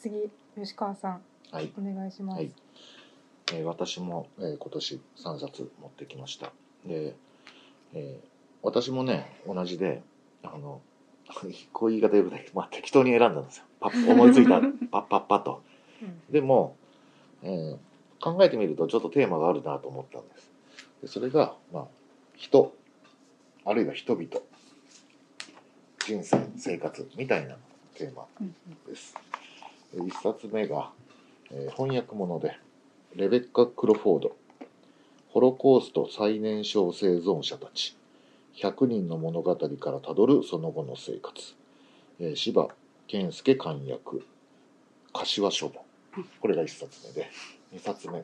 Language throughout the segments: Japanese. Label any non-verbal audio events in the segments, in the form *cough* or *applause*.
次吉川さん、はい、お願いします、はい、えー、私も、えー、今年3冊持ってきました。で、えー、私もね同じであの *laughs* こういう言い方よくない、まあ、適当に選んだんですよ。パッ思いついた *laughs* パッパッパッと、うん、でも、えー、考えてみるとちょっとテーマがあるなと思ったんです。でそれが、まあ、人あるいは人々人生生活みたいなテーマです、うん。1冊目が、えー、翻訳物でレベッカ・クロフォード「ホロコースト最年少生存者たち。100人の物語からたどるその後の生活」えー、柴健介寛訳柏書房。これが1冊目で2冊目。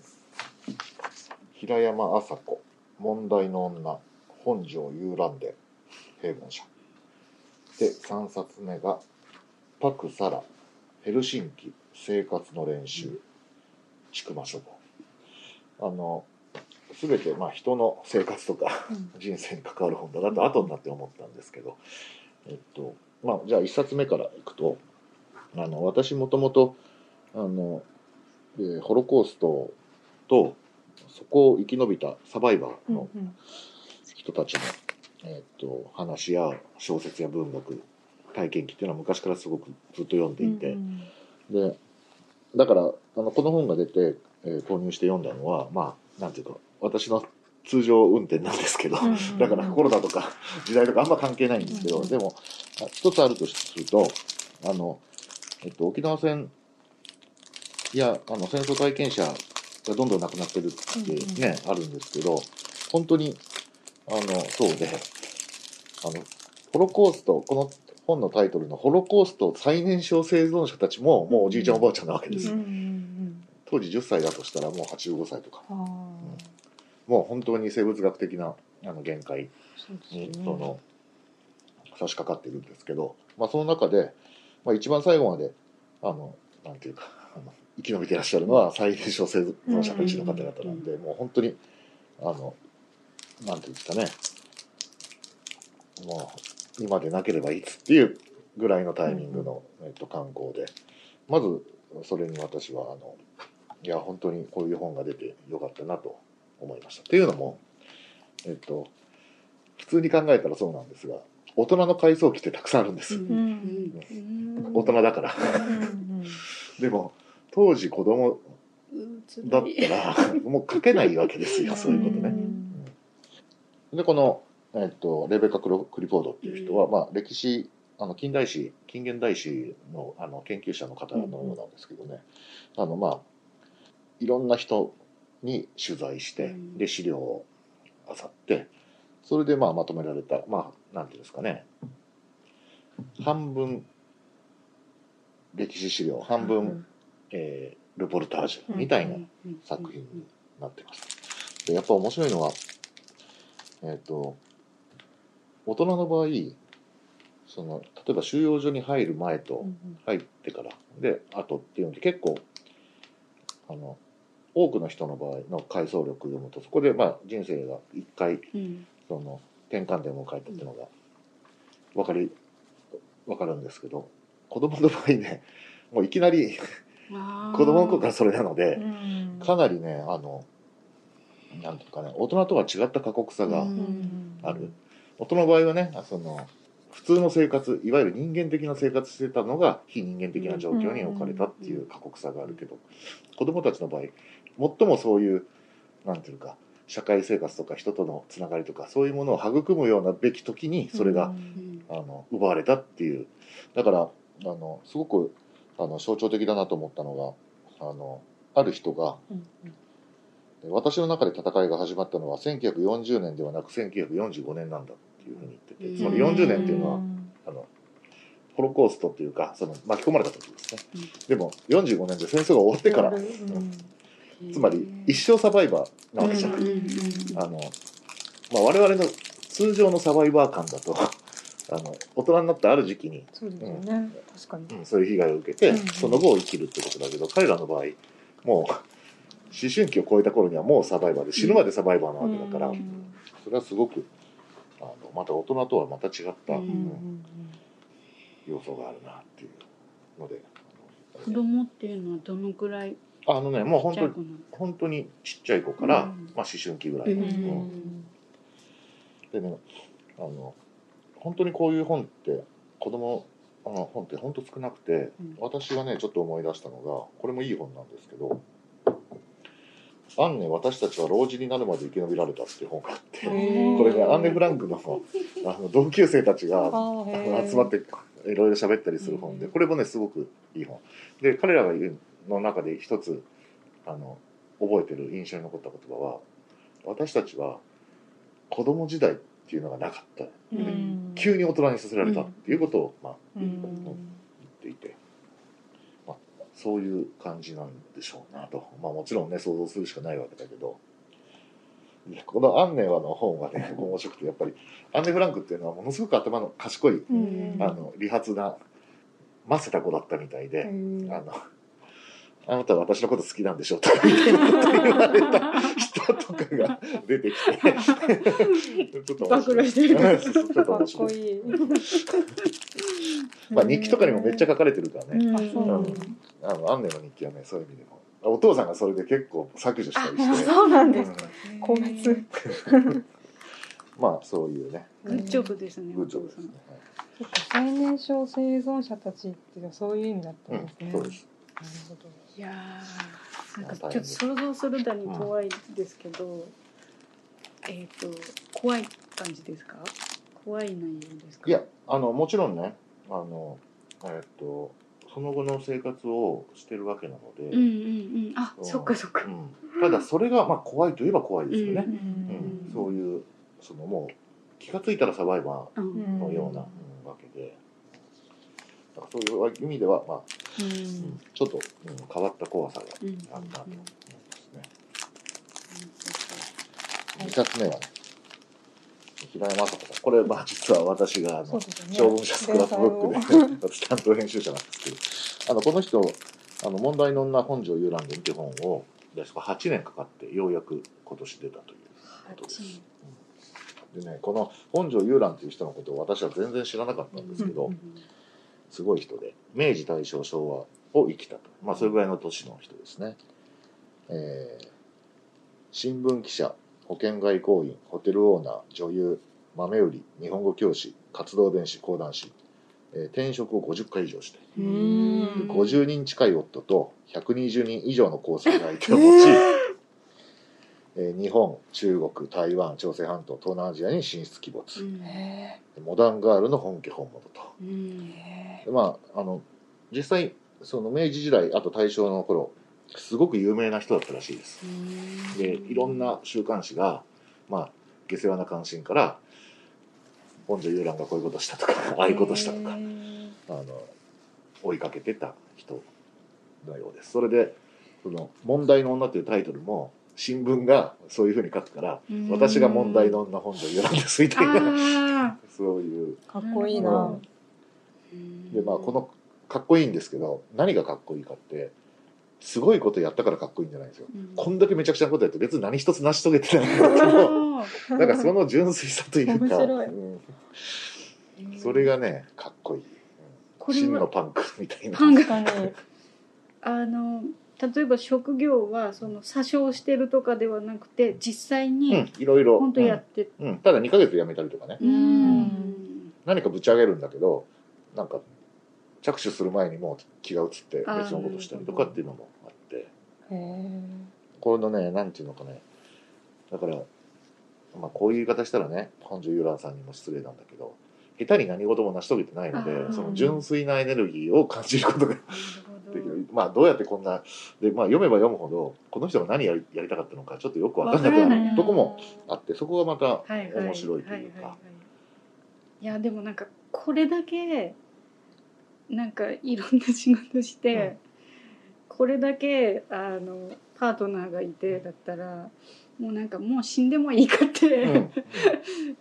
平山麻子。問題の女。本庄遊覧で平凡者。で3冊目がパク・サラ。ヘルシンキ生活の練習千曲書房あの全てまあ人の生活とかうん。人生に関わる本だなと後になって思ったんですけどえっとまあじゃあ一冊目からいくとあの私もともとあの、えーホロコーストとそこを生き延びたサバイバーのうんうん。人たちの、えっと話や小説や文学体験記っていうのは昔からすごくずっと読んでいて、うんでだからあのこの本が出て、えー購入して読んだのはまあなんていうか私の通常運転なんですけど、うんうん *laughs* だからコロナとか時代とかあんま関係ないんですけど、うんうんでもあ一つあるとするとあの、えっと、沖縄戦やあの戦争体験者がどんどん亡くなってるってね、あるんですけど本当にあのそうであのホロコーストこの本のタイトルの「ホロコースト最年少生存者たちも」もうおじいちゃんおばあちゃんなわけです。よ、うん。うんうん当時10歳だとしたらもう85歳とか。うん。もう本当に生物学的なあの限界にね。その差し掛かっているんですけど、まあ、その中で、まあ、一番最後まであのなんていうかあの生き延びていらっしゃるのは最年少生存者たちの方々なんで、もう本当にあのなんていうんですかね。もう今でなければいつっていうぐらいのタイミングの、えっと、観光で。まずそれに私はあのいや本当にこういう本が出てよかったなと思いました。っていうのも、えっと、普通に考えたらそうなんですが大人の回想期ってたくさんあるんです、うんうん大人だから。でも当時子供だったらもう書けないわけですよ。そういうことね。でこの、えっと、レベカ・クロクリフォードっていう人は、まあ、歴史あの近代史近現代史のあの研究者の方のようなんですけどね、あのまあいろんな人に取材して、うん。で資料を漁ってそれでまあまとめられたまあなんていうんですかね。半分歴史資料半分、うん。えールポルタージュみたいな作品になってます。でやっぱ面白いのは、えっ、と、大人の場合、その、例えば収容所に入る前と入ってから、で、後っていうので結構、あの、多くの人の場合の回想力を読むと、そこでまあ人生が一回、その、転換点を迎えたっていうのが、わかり、わかるんですけど、子供の場合ね、もういきなり子供の頃からそれなので、うん。かなりねあのなんていうかね大人とは違った過酷さがうん。ある、大人の場合はねその普通の生活いわゆる人間的な生活してたのが非人間的な状況に置かれたっていう過酷さがあるけど子供たちの場合最もそういうなんていうか社会生活とか人とのつながりとかそういうものを育むようなべき時にそれが、あの奪われたっていう。だからあのすごくあの象徴的だなと思ったのがあのある人がうん私の中で戦いが始まったのは1940年ではなく1945年なんだっていうふうに言っててつまり40年っていうのはあのホロコーストっていうかその巻き込まれた時ですね。でも45年で戦争が終わってからうん。つまり一生サバイバーなわけじゃない、あの、まあ、我々の通常のサバイバー感だと *laughs* あの大人になったある時期にそうですよね。確かに。うん。そういう被害を受けて、うん。その後を生きるってことだけど彼らの場合もう思春期を超えた頃にはもうサバイバーで死ぬまでサバイバーなわけだから、うん。それはすごくあのまた大人とはまた違った、うん。うん要素があるなっていうので子供っていうのはどのくらいあのねもう本当にちっちゃい子なの？本当にちっちゃい子から、うん。まあ、思春期ぐらい、うん。うん。でねあの本当にこういう本って子供あの本って本当少なくて、うん。私がねちょっと思い出したのがこれもいい本なんですけど「アンネ私たちは老人になるまで生き延びられた」っていう本があってこれねアンネ・フランクのあの同級生たちが集まっていろいろ喋ったりする本でこれもねすごくいい本。で彼らが言うの中で一つあの覚えてる印象に残った言葉は私たちは子供時代っていうのがなかった。うん。急に大人にさせられたっていうことを、まあ、うん。言っていて、まあ、そういう感じなんでしょうなと、まあ、もちろんね想像するしかないわけだけど。でこのアンネはの本はね面白くてやっぱりアンネ・フランクっていうのはものすごく頭の賢いうん。あの理髪なませた子だったみたいで、うん。あのあなたは私のこと好きなんでしょとかみたいなこと言われた人とかが出てきて。ちょっと面白暴露してる。かっこいい。まあ日記とかにもめっちゃ書かれてるからね、あのアンネの日記はねそういう意味でも。お父さんがそれで結構削除したりあして。そうなんです。か。うん。個別。*laughs* まあそういうね。グッジョブですねグッジョブですね、そっか最年少生存者たちっていうのはそういう意味だったうんんですね。そうです。なるほど。いやーなんかちょっと想像するだに怖いですけど、えっ、と怖い感じですか？怖い内容ですか？いやあのもちろんねあのえっとその後の生活をしてるわけなので、うんうんうん。あ、うん。そっかそっか。うん。ただそれがまあ怖いといえば怖いですよね、ううんん。そういうそのもう気が付いたらサバイバうんーのような、うん。わけで。だからそういう意味では、まあうんうんちょっと、うん変わった怖さがうんあるなと思いますね。うん2冊目はね平山雅子さんこれまあ実は私があのね。長文社スクラップブックで私担当編集者なんですけどあのこの人あの問題の女本庄遊覧伝っていう本をですか8年かかってようやく今年出たということです。八でねこの本庄遊覧っていう人のことを私は全然知らなかったんですけど、うんすごい人で明治大正昭和を生きたと。まあそれぐらいの年の人ですね、えー新聞記者保険外交員ホテルオーナー女優豆売り日本語教師活動電子講談師、えー転職を50回以上して。ううん。ん50人近い夫と120人以上の交際相手を持ち、えー日本中国台湾朝鮮半島東南アジアに進出鬼没、うん。へモダンガールの本家本物と。うん。まああの実際その明治時代あと大正の頃すごく有名な人だったらしいです。でいろんな週刊誌がまあ下世話な関心から本庄遊覧がこういうことしたとかああいうことしたとかあの追いかけてた人のようです。それでその「問題の女」というタイトルも新聞がそういうふうに書くからうん。私が問題の女本庄遊覧ですみたいなあ *laughs* そういう。かっこいいな。ーでまあこのかっこいいんですけど何がかっこいいかってすごいことやったからかっこいいんじゃないんですよ。うん。こんだけめちゃくちゃなことやって別に何一つ成し遂げてないんだけどあなんかその純粋さというか、面白い。うん。ーそれがねかっこいい、真のパンクみたいな。パン確かに。あの例えば職業はその詐称してるとかではなくて実際うにんいろいろ。本当やってうん。うん。ただ2ヶ月で辞めたりとかね、うん。何かぶち上げるんだけどなんか着手する前にもう気が移って別のことしたりとかっていうのもあって。へえ。これのねなんていうのかね。だからまあこういう言い方したらね本庄遊覧さんにも失礼なんだけど下手に何事も成し遂げてないのでその純粋なエネルギーを感じることがまあどうやってこんなで、まあ、読めば読むほどこの人が何やりやりたかったのかちょっとよく分かんなくなるとこもあってそこがまた面白いというか。はははいい。やでもなんかこれだけなんかいろんな仕事して、うん。これだけあのパートナーがいてだったらもうなんかもう死んでもいいかって、うん。うん。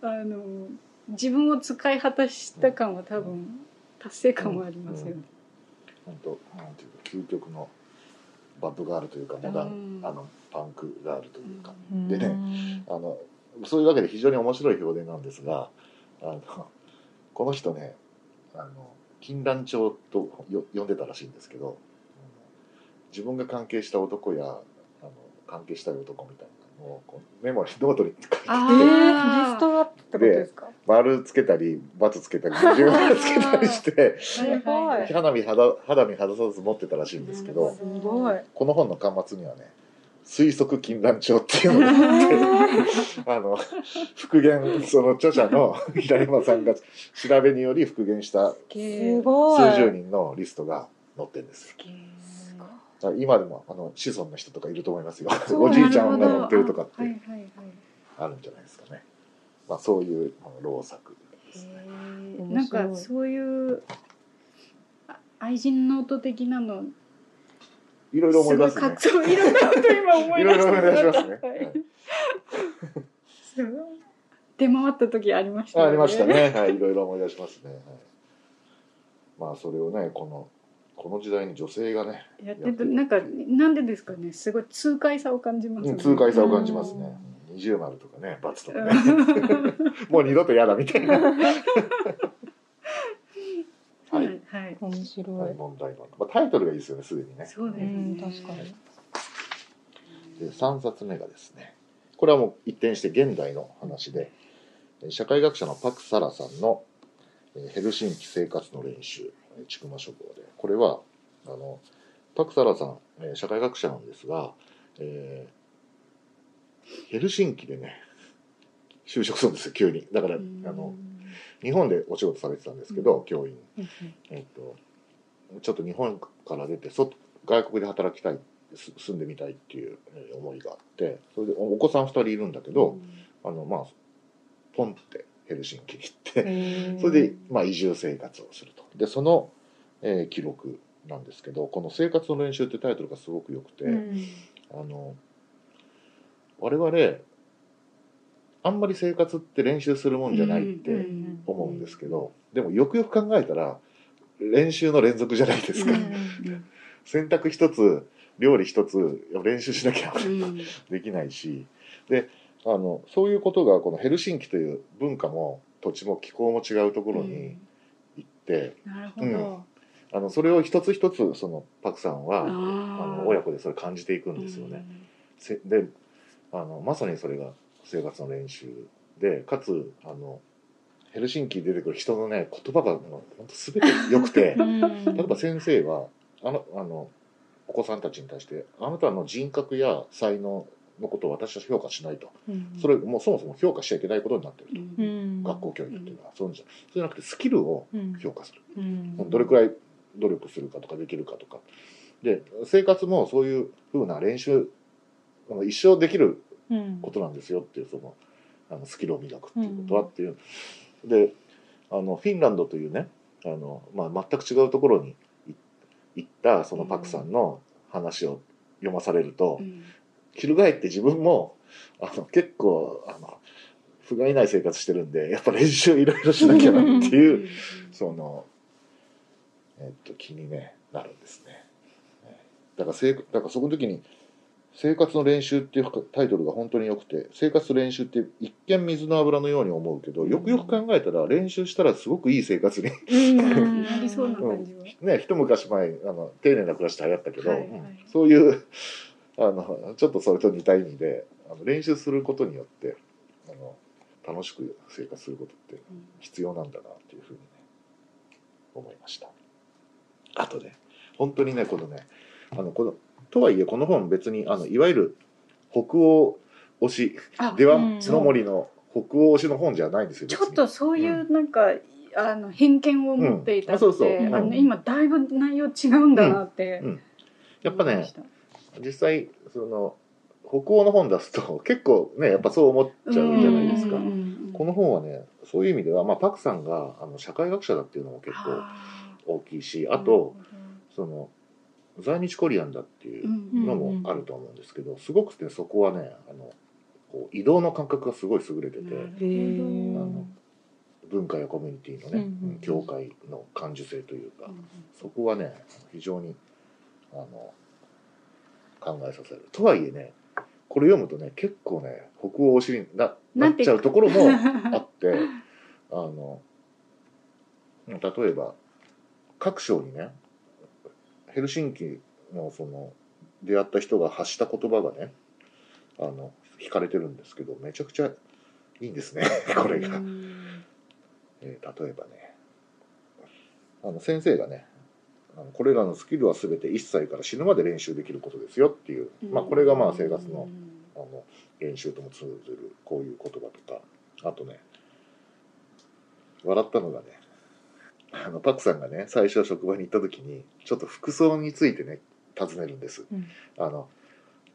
*laughs* あの自分を使い果たした感は多分達成感もありますよね。本当なんていうか究極のバッドガールというかモダン、うん。あのパンクガールというか、うん。でねあのそういうわけで非常に面白い表現なんですがあのこの人ねあの金蘭帳とよ呼んでたらしいんですけど自分が関係した男やあの関係したい男みたいなのをこうメモにノートに。書いてえー、リストがってことですか？丸つけたり×つけたり自分がつけたりしてすごい。肌身肌肌身肌さず持ってたらしいんですけどすごい。この本の巻末にはね推測禁断帳っていうのがあって *laughs* あの復元その著者の平山さんが調べにより復元したすごい。数十人のリストが載ってるんです今でもあの子孫の人とかいると思いますよ。*laughs* おじいちゃんが載ってるとかってはいはいはい。あるんじゃないですかね、まあ、そういうあの老作ですね。なんかそういうあ愛人ノート的なの。いろいろ思い出すね。すごいかっそういろいろと今思い出しますね。はい。出回った時ありましたあありましたね。はい、いろいろ思い出しますね。はい、まあそれをね、このこの時代に女性がね、やっててなんかなんでですかねすごい痛快さを感じますね。うん痛快さを感じますね。二重丸とかね、×とかね、*laughs* もう二度と嫌だみたいな。は *laughs* はい。い、はい、面白い、はい、問題の、まあ、タイトルがいいですよね、すでにね。そうですね、うん確かに。で、三冊目がですね、これはもう一転して現代の話で、え社会学者のパク・サラさんのえーヘルシンキ生活の練習、えー千曲書房で、これは、あの、パク・サラさん、えー社会学者なんですが、えーヘルシンキでね、就職するんですよ、急に。だから、あの、日本でお仕事されてたんですけど、教員。えっと、ちょっと日本から出て、外外国で働きたい、す住んでみたいっていうえー思いがあって、それでおお子さん2人いるんだけど、あの、まあ、ポンってヘルシンキに行って、*laughs* それで、まあ、移住生活をすると。で、その、えー記録なんですけど、この生活の練習ってタイトルがすごく良くて、うん。あの、我々、あんまり生活って練習するもんじゃないって思うんですけど、でもよくよく考えたら、練習の連続じゃないですか。*laughs* 洗濯一つ、料理一つ、練習しなきゃ *laughs* できないし、で、あの、そういうことが、このヘルシンキという文化も土地も気候も違うところに行って、なるほど、あの、それを一つ一つ、その、パクさんは、ああの、親子でそれ感じていくんですよね。せであのまさにそれが生活の練習でかつあのヘルシンキに出てくる人のね言葉が本当全て良くて *laughs* 例えば先生はあのあのお子さんたちに対してあなたの人格や才能のことを私は評価しないと。それもうそもそも評価しちゃいけないことになってると、うん。学校教育っていうのはそうじゃそうじゃなくてスキルをうん。評価する、うん。どれくらい努力するかとかできるかとか。で生活もそういうふうな練習一生できるうんことなんですよっていうそのあのスキルを磨くっていうことはっていう、であのフィンランドというねあの、まあ、全く違うところにい行ったそのパクさんの話を読まされると、翻って自分もあの結構あの不甲斐ない生活してるんでやっぱ練習いろいろしなきゃなっていうその、えっと、気に、ね、なるんですね。だからせいだからそこの時に生活の練習っていうタイトルが本当に良くて生活練習って一見水の油のように思うけどよくよく考えたら練習したらすごくいい生活にうん。なりそうな感じは、ね一昔前あの丁寧な暮らしって流行ったけど、はいはい。うん。そういうあのちょっとそれと似た意味であの練習することによってあの楽しく生活することって必要なんだなっていうふうにね思いました。あとね本当にねこのねあのこのとはいえこの本別にあのいわゆる北欧推しあ出羽うんの森の北欧推しの本じゃないんですよちょっとそういうなんか、あの偏見を持っていたって、うん。あそうそう。あのうん今だいぶ内容違うんだなってうん。やっぱね実際その北欧の本出すと *laughs* 結構ねやっぱそう思っちゃうじゃないですか。この本はねそういう意味では、まあ、パクさんがあの社会学者だっていうのも結構あ大きいしーあと、その在日コリアンだっていううんのもあると思うんですけどすごくねそこはねあのこう移動の感覚がすごい優れてて、あの文化やコミュニティのね、うんうん教会の感受性というか、うん。そこはね非常にあの考えさせる。とはいえねこれ読むとね結構ね北欧推しにななっちゃうところもあって *laughs* あの例えば各章にねヘルシンキのその出会った人が発した言葉がねあの惹かれてるんですけどめちゃくちゃいいんですね *laughs* これが、うん。えー例えばねあの先生がねこれらのスキルは全て1歳から死ぬまで練習できることですよっていう、まあ、これがまあ生活のあの練習とも通ずるこういう言葉とか。あとね笑ったのがねあのパクさんがね最初職場に行った時にちょっと服装についてね尋ねるんです、うん。あの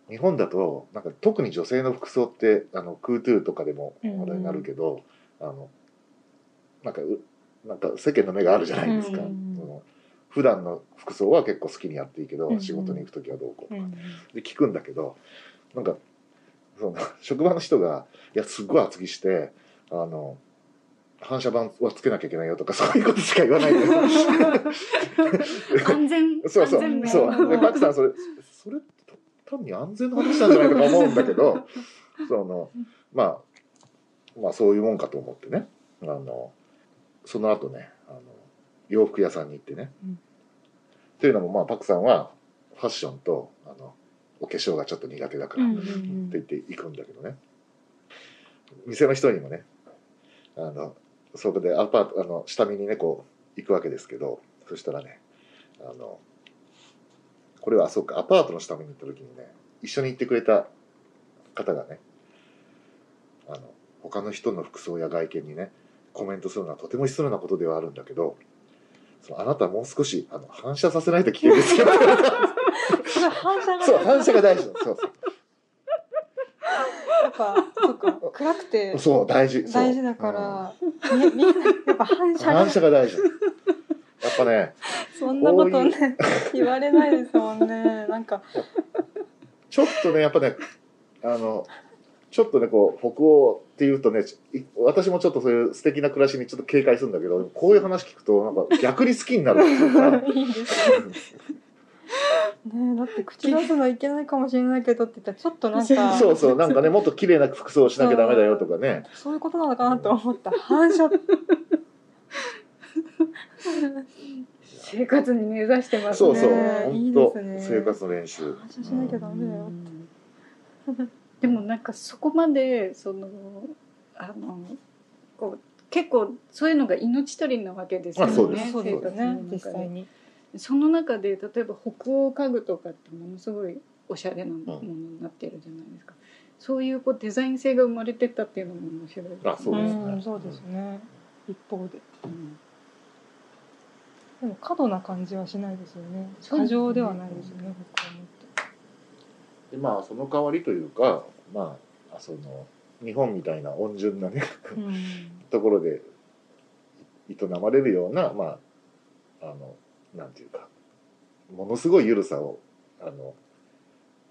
日本だとなんか特に女性の服装ってあのクートゥーとかでも話題になるけど、あのなんかうなんか世間の目があるじゃないですか、うん普段の服装は結構好きにやっていいけど、うん仕事に行く時はどうこうとか、うんで聞くんだけどなんかその *laughs* 職場の人が「いやすっごい厚着してあの反射板はつけなきゃいけないよ」とかそういうことしか言わない *laughs* 安全そうそう。そう。でパクさんそれそれ単に安全の話なんじゃないかと思うんだけど *laughs* そのまあまあそういうもんかと思ってね。あのその後ねあの洋服屋さんに行ってね、うん。というのもまあパクさんはファッションとあのお化粧がちょっと苦手だから、うんって言って行くんだけどね。店の人にもねあのそこでアパートあの下見にねこう行くわけですけどそしたらねあのこれはそうかアパートの下見に行った時にね一緒に行ってくれた方がねあの他の人の服装や外見にねコメントするのはとても失礼なことではあるんだけどそのあなたはもう少しあの反射させないと危険ですよ。反射がそう反射が大事。そうそう。やっぱそっか暗くてそう大事。そう。大事だから、みみんなやっぱ反射が反射が大事。やっぱねそんなことね言われないですもんね。なんか *laughs* ちょっとねやっぱねあのちょっとねこう北欧っていうとねい私もちょっとそういう素敵な暮らしにちょっと警戒するんだけどこういう話聞くとなんか逆に好きになる。っていいいですねだって口出すのいけないかもしれないけどって言ったらちょっとなんか *laughs* そうそうなんかねもっと綺麗な服装をしなきゃダメだよとかね。そういうことなのかなと思った。反射。生活に根ざしてますね。そうそうねいい本当ですね。生活の練習。反射しなきゃダメだよでもなんかそこまでそのあのこう結構そういうのが命取りなわけですよね。あそうです。そうですよね。実生活の中で際に。その中で例えば北欧家具とかってものすごいおしゃれなものになってるじゃないですか。そういうこうデザイン性が生まれてったっていうのも面白い。です、あそうですね。んそうですね。一方で。うん。でも過度な感じはしないですよね。過剰ではないですよね北欧ってでまあその代わりというかまあその日本みたいな温順なねうん。ところで営まれるようなまああのなんていうかものすごい緩さをあの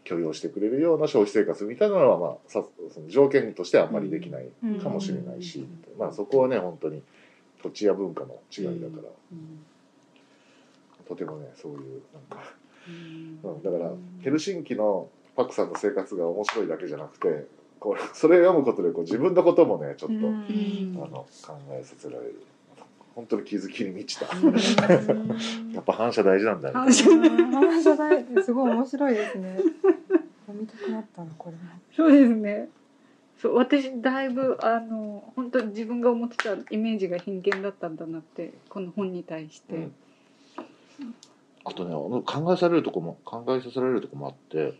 許容してくれるような消費生活みたいなのは、まあ、さその条件としてはあんまりできないかもしれないし、うん。まあ、そこはね本当に土地や文化の違いだから、うん。とてもねそういうなんか、うん。うん、だからヘルシンキのパクさんの生活が面白いだけじゃなくてこうそれを読むことでこう自分のこともねちょっと、あの考えさせられる。本当に気づきに満ちた、うん。*laughs* やっぱ反射大事なんだよ、反射反射台ってすごい面白いですね。読みたくなったなこれも。そうですね。そう私だいぶあの本当に自分が思ってたイメージが偏見だったんだなってこの本に対して。うん。あとね考えされるとこも考えさせられるとこもあって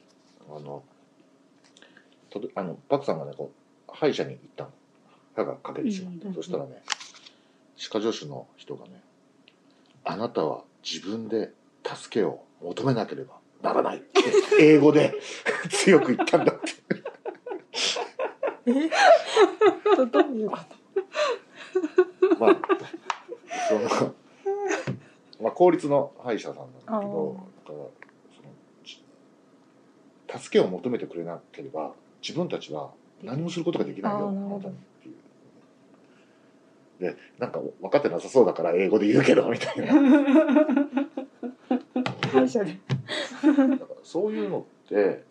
あのとあのパクさんがねこう歯医者に行ったの。歯が欠けてしまって、うんそしたらね歯科助手の人がね「あなたは自分で助けを求めなければならない」って英語で強く言ったんだって。え？どどういうことまあそのまあ公立の歯医者さんなんだけど助けを求めてくれなければ自分たちは何もすることができないよあーなたにっていう。でなんか分かってなさそうだから英語で言うけどみたいな。歯医者でだからそういうのって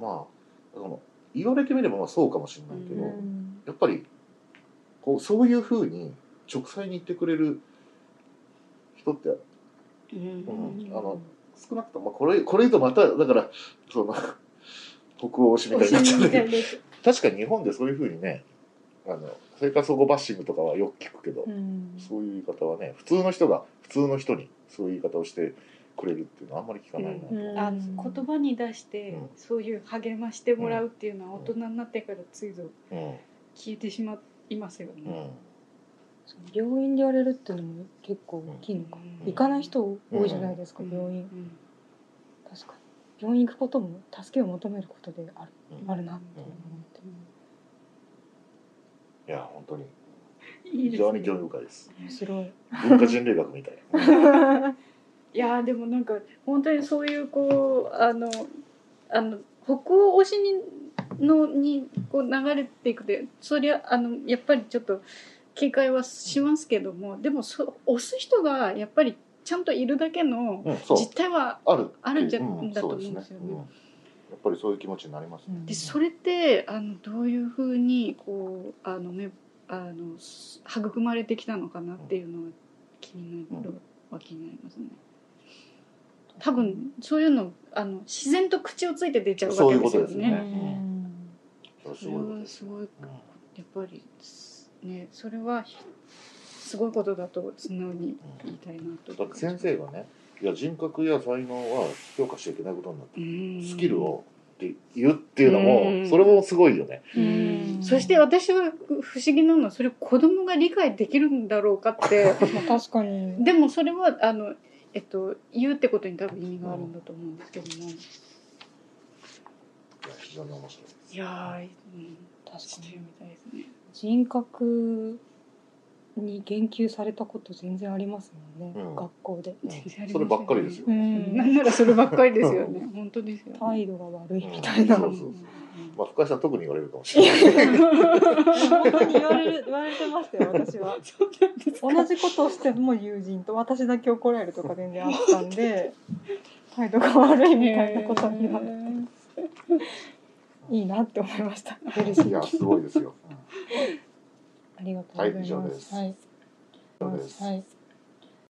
まあその言われてみればまあそうかもしれないけど、うん。やっぱりこうそういうふうに直裁に言ってくれる人ってうん。うんあの少なくとも、まあ、これこれ言うとまただからその北欧推しみたいになっちゃう。んだけど確かに日本でそういうふうにねあの生活保護バッシングとかはよく聞くけど、うん。そういう言い方はね普通の人が普通の人にそういう言い方をしてくれるっていうのはあんまり聞かないな、うん。あ言葉に出してうん。そういう励ましてもらうっていうのは大人になってからついぞうん。消えてしまいますよね。うん。病院で言われるっていうのも結構大きいのか、うん。行かない人多いじゃないですか、うん。病院。うん。確かに病院行くことも助けを求めることであるうん。あるなって思って、いや本当に。非常に興味深いです。面白い。文化人類学みたい *laughs* いやーでもなんか本当にそういうこうあのあの北欧推しにのにこう流れていくでそりゃあのやっぱりちょっと警戒はしますけどもでもそ推す人がやっぱりちゃんといるだけの実態はあるあるんじゃうだと思うんですよね。そうやっぱりそういう気持ちになりますね、でそれってあのどういうふうにこうあのめあの育まれてきたのかなっていうのは気になるは気になりますね。多分そういうのあの自然と口をついて出ちゃうわけですよね。うん。それはすごいことですはすごいやうん。っぱりね。それはすごいことだと素直に言いたいなと。だって。先生がねいや人格や才能は評価しちゃいけないことになってスキルをって言うっていうのもうん。それもすごいよね。うん。そして私は不思議なのはそれ子供が理解できるんだろうかって。ま *laughs* あ確かに。でもそれはあの、えっと、言うってことに多分意味があるんだと思うんですけども、いや非常に面白い。ですいやー、うん、確かに。してみたいですね。人格に言及されたこと全然ありますもんね、うん。学校で、うん。全然ありますよねそればっかりですよ、うん。なんならそればっかりですよね。本当ですよ、ね。態度が悪いみたいな、うん。そうそうまあ深井さん特に言われるかもしいれやない。本当に言われる言われてましたよ私は。*laughs* 同じことをしても友人と私だけ怒られるとか全然あったんで *laughs* 態度が悪いみたいなことに言われていいなって思いました。いやすごいですよ。ありがとうございます。はい以上です。はい。そうです。はい